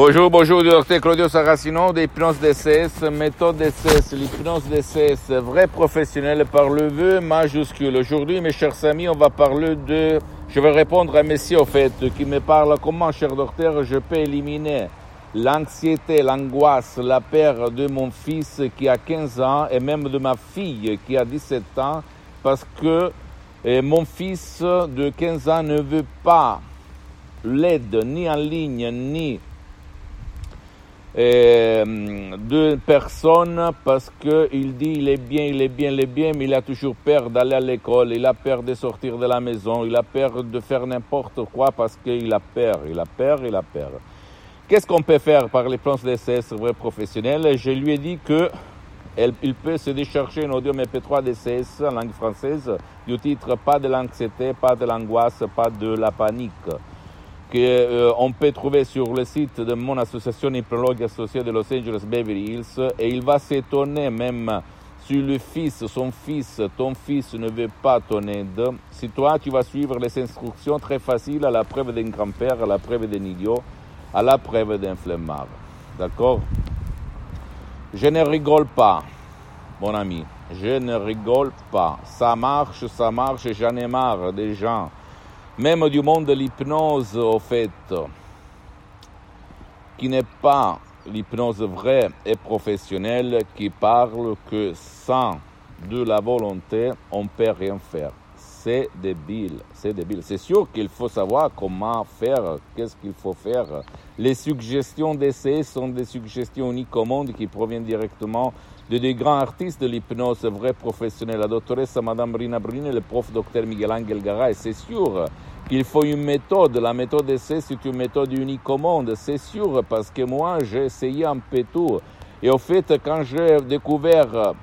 Bonjour, bonjour, docteur Claudio Saracino d'hypnose DCS, méthode DCS, l'hypnose DCS, vrai professionnel par le vœu majuscule. Aujourd'hui, mes chers amis, on va parler de... Je vais répondre à monsieur, au fait, qui me parle comment, cher docteur, je peux éliminer l'anxiété, l'angoisse, la peur de mon fils qui a 15 ans et même de ma fille qui a 17 ans parce que eh, mon fils de 15 ans ne veut pas l'aide ni en ligne ni de personnes parce qu'il dit il est bien, il est bien, il est bien, mais il a toujours peur d'aller à l'école, il a peur de sortir de la maison, il a peur de faire n'importe quoi parce qu'il a peur, il a peur, il a peur. Qu'est-ce qu'on peut faire par les plans DCS vrais professionnels? Je lui ai dit que il peut se décharger un audio MP3 DCS en langue française du titre Pas de l'anxiété, pas de l'angoisse, pas de la panique qu'on euh, peut trouver sur le site de mon association hypnologue associée de Los Angeles Beverly Hills et il va s'étonner même si le fils, son fils, ton fils ne veut pas ton aide, si toi tu vas suivre les instructions très faciles à la preuve d'un grand-père, à la preuve d'un idiot, à la preuve d'un flemmard. D'accord? Je ne rigole pas, mon ami. Je ne rigole pas. Ça marche, ça marche, j'en ai marre des gens même du monde de l'hypnose, au fait, qui n'est pas l'hypnose vraie et professionnelle, qui parle que sans de la volonté, on ne peut rien faire. C'est débile, c'est débile. C'est sûr qu'il faut savoir comment faire, qu'est-ce qu'il faut faire. Les suggestions d'essai sont des suggestions uniques au monde qui proviennent directement de des grands artistes de l'hypnose, vrais professionnels. La doctoresse Madame Rina Bruni, le prof docteur Miguel Angel Garay, c'est sûr qu'il faut une méthode. La méthode d'essai, c'est une méthode unique au monde, c'est sûr, parce que moi, j'ai essayé un peu tout. Et au fait, quand j'ai découvert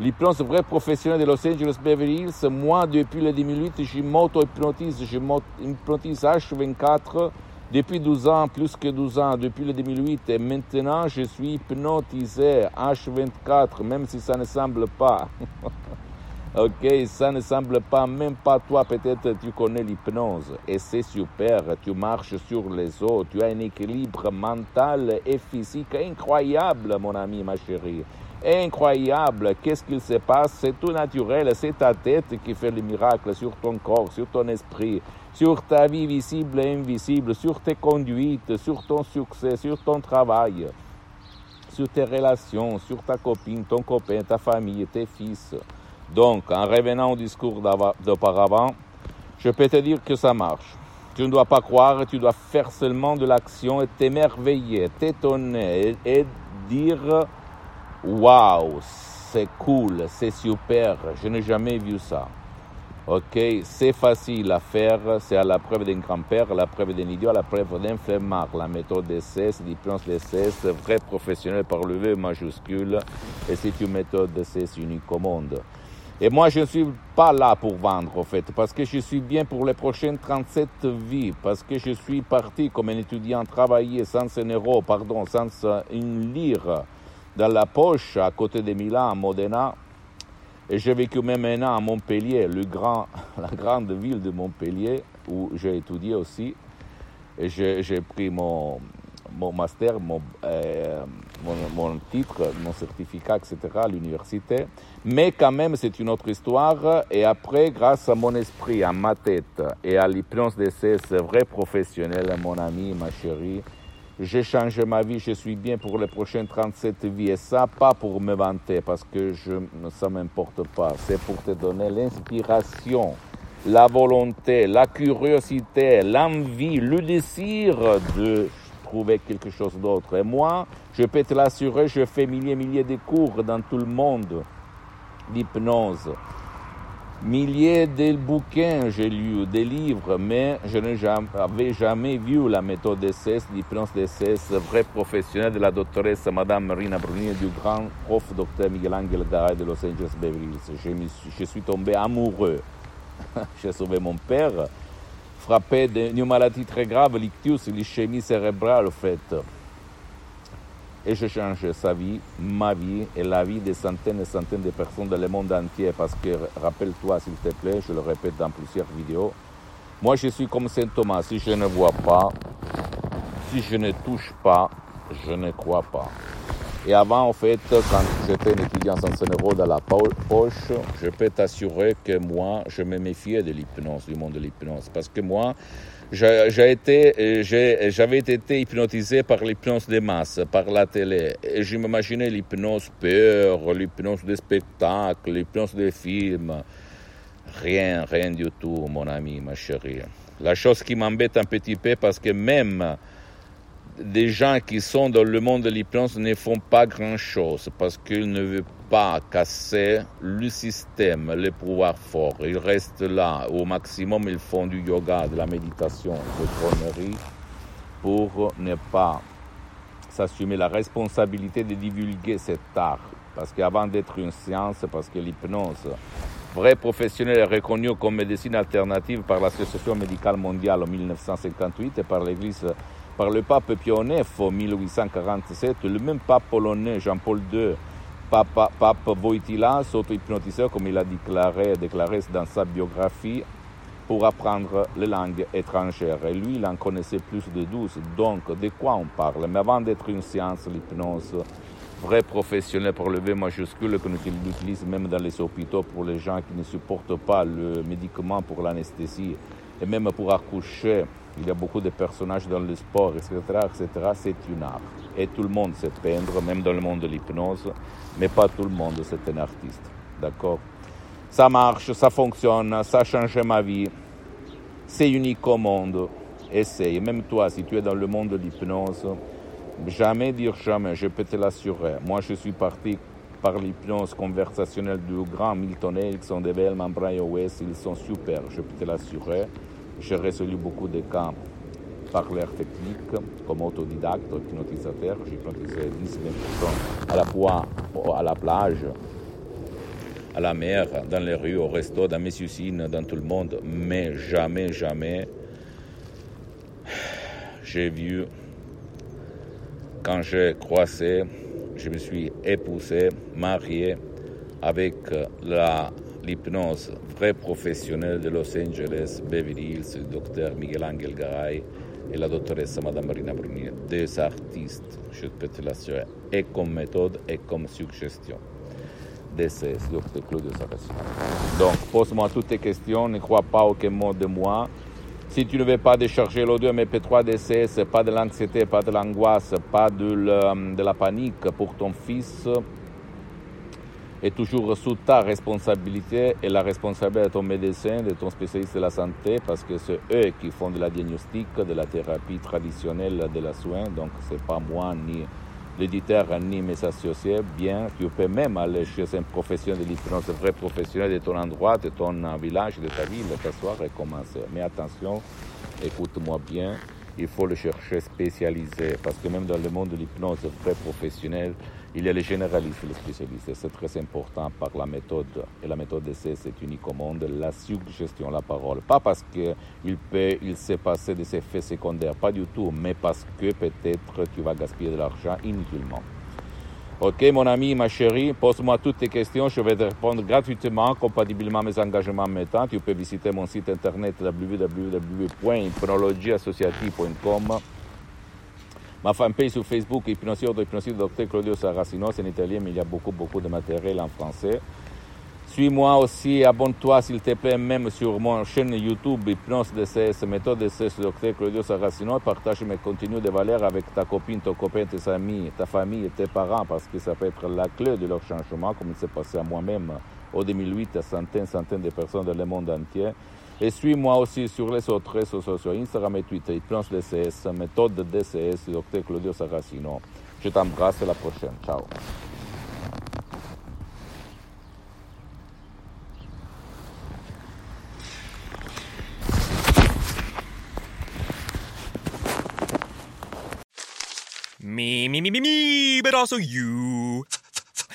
l'hypnose vrai professionnel de Los Angeles Beverly Hills, moi, depuis le 2008, je m'auto-hypnotise. Je m'hypnotise H24 depuis 12 ans, plus que 12 ans, depuis le 2008. Et maintenant, je suis hypnotisé H24, même si ça ne semble pas. ok, ça ne semble pas, même pas toi, peut-être tu connais l'hypnose. Et c'est super, tu marches sur les eaux, tu as un équilibre mental et physique incroyable, mon ami, ma chérie incroyable. Qu'est-ce qu'il se passe? C'est tout naturel. C'est ta tête qui fait le miracle sur ton corps, sur ton esprit, sur ta vie visible et invisible, sur tes conduites, sur ton succès, sur ton travail, sur tes relations, sur ta copine, ton copain, ta famille, tes fils. Donc, en revenant au discours d'auparavant, je peux te dire que ça marche. Tu ne dois pas croire, tu dois faire seulement de l'action et t'émerveiller, t'étonner et dire Waouh, c'est cool, c'est super, je n'ai jamais vu ça. Ok, c'est facile à faire, c'est à la preuve d'un grand-père, à la preuve d'un idiot, à la preuve d'un flemmard. La méthode c'est l'hypnose d'essai, vrai professionnel par le V majuscule, et c'est une méthode d'essai unique au monde. Et moi, je ne suis pas là pour vendre, en fait, parce que je suis bien pour les prochaines 37 vies, parce que je suis parti comme un étudiant travailler sans un euro, pardon, sans une lire dans la poche à côté de Milan, à Modena. Et j'ai vécu même un à Montpellier, la grande ville de Montpellier, où j'ai étudié aussi. Et j'ai pris mon, mon master, mon, euh, mon, mon, titre, mon certificat, etc. à l'université. Mais quand même, c'est une autre histoire. Et après, grâce à mon esprit, à ma tête et à l'hypnose d'essai, c'est vrai professionnel, mon ami, ma chérie, j'ai changé ma vie, je suis bien pour les prochaines 37 vies. Et ça, pas pour me vanter, parce que je, ça m'importe pas. C'est pour te donner l'inspiration, la volonté, la curiosité, l'envie, le désir de trouver quelque chose d'autre. Et moi, je peux te l'assurer, je fais milliers et milliers de cours dans tout le monde d'hypnose Milliers de bouquins j'ai lu, des livres, mais je n'avais jamais vu la méthode DCS, l'hypnose DCS vrai professionnel de la doctoresse Madame Marina Bruni et du grand prof docteur Miguel Angel Garay de Los Angeles Beverly Hills. Je suis tombé amoureux. j'ai sauvé mon père, frappé d'une maladie très grave, l'ictus, l'ischémie cérébrale, en fait et je change sa vie, ma vie et la vie de centaines et centaines de personnes dans le monde entier parce que, rappelle-toi s'il te plaît, je le répète dans plusieurs vidéos, moi je suis comme Saint Thomas, si je ne vois pas, si je ne touche pas, je ne crois pas. Et avant, en fait, quand j'étais un étudiant sans euros dans la poche, je peux t'assurer que moi, je me méfiais de l'hypnose, du monde de l'hypnose. Parce que moi, été, j'avais été hypnotisé par l'hypnose des masses, par la télé. Et je m'imaginais l'hypnose peur, l'hypnose des spectacles, l'hypnose des films. Rien, rien du tout, mon ami, ma chérie. La chose qui m'embête un petit peu, parce que même des gens qui sont dans le monde de l'hypnose ne font pas grand-chose parce qu'ils ne veulent pas casser le système, le pouvoir fort. Ils restent là. Au maximum, ils font du yoga, de la méditation, de conneries pour ne pas s'assumer la responsabilité de divulguer cet art. Parce qu'avant d'être une science, parce que l'hypnose, vrai professionnel, est reconnue comme médecine alternative par l'Association médicale mondiale en 1958 et par l'Église par le pape IX en 1847, le même pape polonais Jean-Paul II, pape, pape Wojtyla, s'auto-hypnotiseur, comme il a déclaré, déclaré dans sa biographie, pour apprendre les langues étrangères. Et lui, il en connaissait plus de douze. Donc, de quoi on parle? Mais avant d'être une science, l'hypnose, vrai professionnel pour le V majuscule que nous utilisons même dans les hôpitaux pour les gens qui ne supportent pas le médicament pour l'anesthésie? Et même pour accoucher il y a beaucoup de personnages dans le sport, etc., etc. C'est une art. Et tout le monde sait peindre, même dans le monde de l'hypnose, mais pas tout le monde c'est un artiste. D'accord? Ça marche, ça fonctionne, ça a changé ma vie. C'est unique au monde. Essaye. Même toi, si tu es dans le monde de l'hypnose, jamais dire jamais, je peux te l'assurer. Moi, je suis parti par l'hypnose conversationnelle du grand Milton Erickson, de Brian West, ils sont super, je peux te l'assurer. J'ai résolu beaucoup de cas par l'air technique, comme autodidacte, hypnotisateur. J'ai hypnotisé 10 personnes à la fois à la plage, à la mer, dans les rues, au resto, dans mes usines, dans tout le monde. Mais jamais, jamais, j'ai vu, quand j'ai croisé, je me suis épousé, marié avec la l'hypnose vrai professionnel de Los Angeles, Beverly Hills, le docteur Miguel Angel Garay et la doctoresse Madame Marina Brunier, deux artistes, je peux te l'assurer, et comme méthode et comme suggestion. DCS, docteur Claudio Saracino. Donc, pose-moi toutes tes questions, ne crois pas aucun mot de moi. Si tu ne veux pas décharger l'audio MP3 DCS, pas de l'anxiété, pas de l'angoisse, pas de, de la panique pour ton fils, est toujours sous ta responsabilité et la responsabilité de ton médecin, de ton spécialiste de la santé, parce que c'est eux qui font de la diagnostic, de la thérapie traditionnelle de la soin. Donc, c'est pas moi ni l'éditeur ni mes associés. Bien, tu peux même aller chez un professionnel de l'hypnose, un vrai professionnel de ton endroit, de ton village, de ta ville, t'asseoir et commencer. Mais attention, écoute-moi bien, il faut le chercher spécialisé, parce que même dans le monde de l'hypnose vrai professionnel, il y a les généralistes et les spécialistes. C'est très important par la méthode. Et la méthode d'essai, c'est au monde. La suggestion, la parole. Pas parce qu'il peut, il s'est passé des effets secondaires. Pas du tout. Mais parce que peut-être tu vas gaspiller de l'argent inutilement. Ok, mon ami, ma chérie, pose-moi toutes tes questions. Je vais te répondre gratuitement, compatiblement à mes engagements maintenant. Tu peux visiter mon site internet www.hypnologieassociative.com Ma fanpage sur Facebook, Hypnosie Auto Hypnosie Dr Claudio Saracino, c'est en italien, mais il y a beaucoup, beaucoup de matériel en français. Suis-moi aussi, abonne-toi s'il te plaît, même sur mon chaîne YouTube Hypnose DCS, méthode DCS Dr Claudio Saracino. Partage mes contenus de valeur avec ta copine, ton copain, tes amis, ta famille tes parents, parce que ça peut être la clé de leur changement, comme il s'est passé à moi-même en 2008 à centaines, centaines de personnes dans le monde entier. Et suis-moi aussi sur les autres réseaux sociaux, Instagram et Twitter, Planche DCS, Méthode DCS, Dr Claudio Saracino. Je t'embrasse, à la prochaine. Ciao. Me, me, me, me, me, but also you.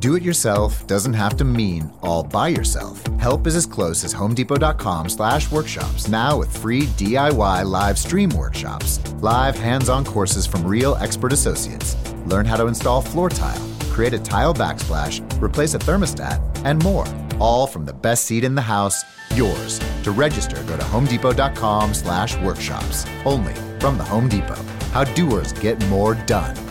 Do it yourself doesn't have to mean all by yourself. Help is as close as homedepot.com slash workshops now with free DIY live stream workshops, live hands-on courses from real expert associates. Learn how to install floor tile, create a tile backsplash, replace a thermostat, and more. All from the best seat in the house, yours. To register, go to homedepot.com slash workshops. Only from the Home Depot. How doers get more done.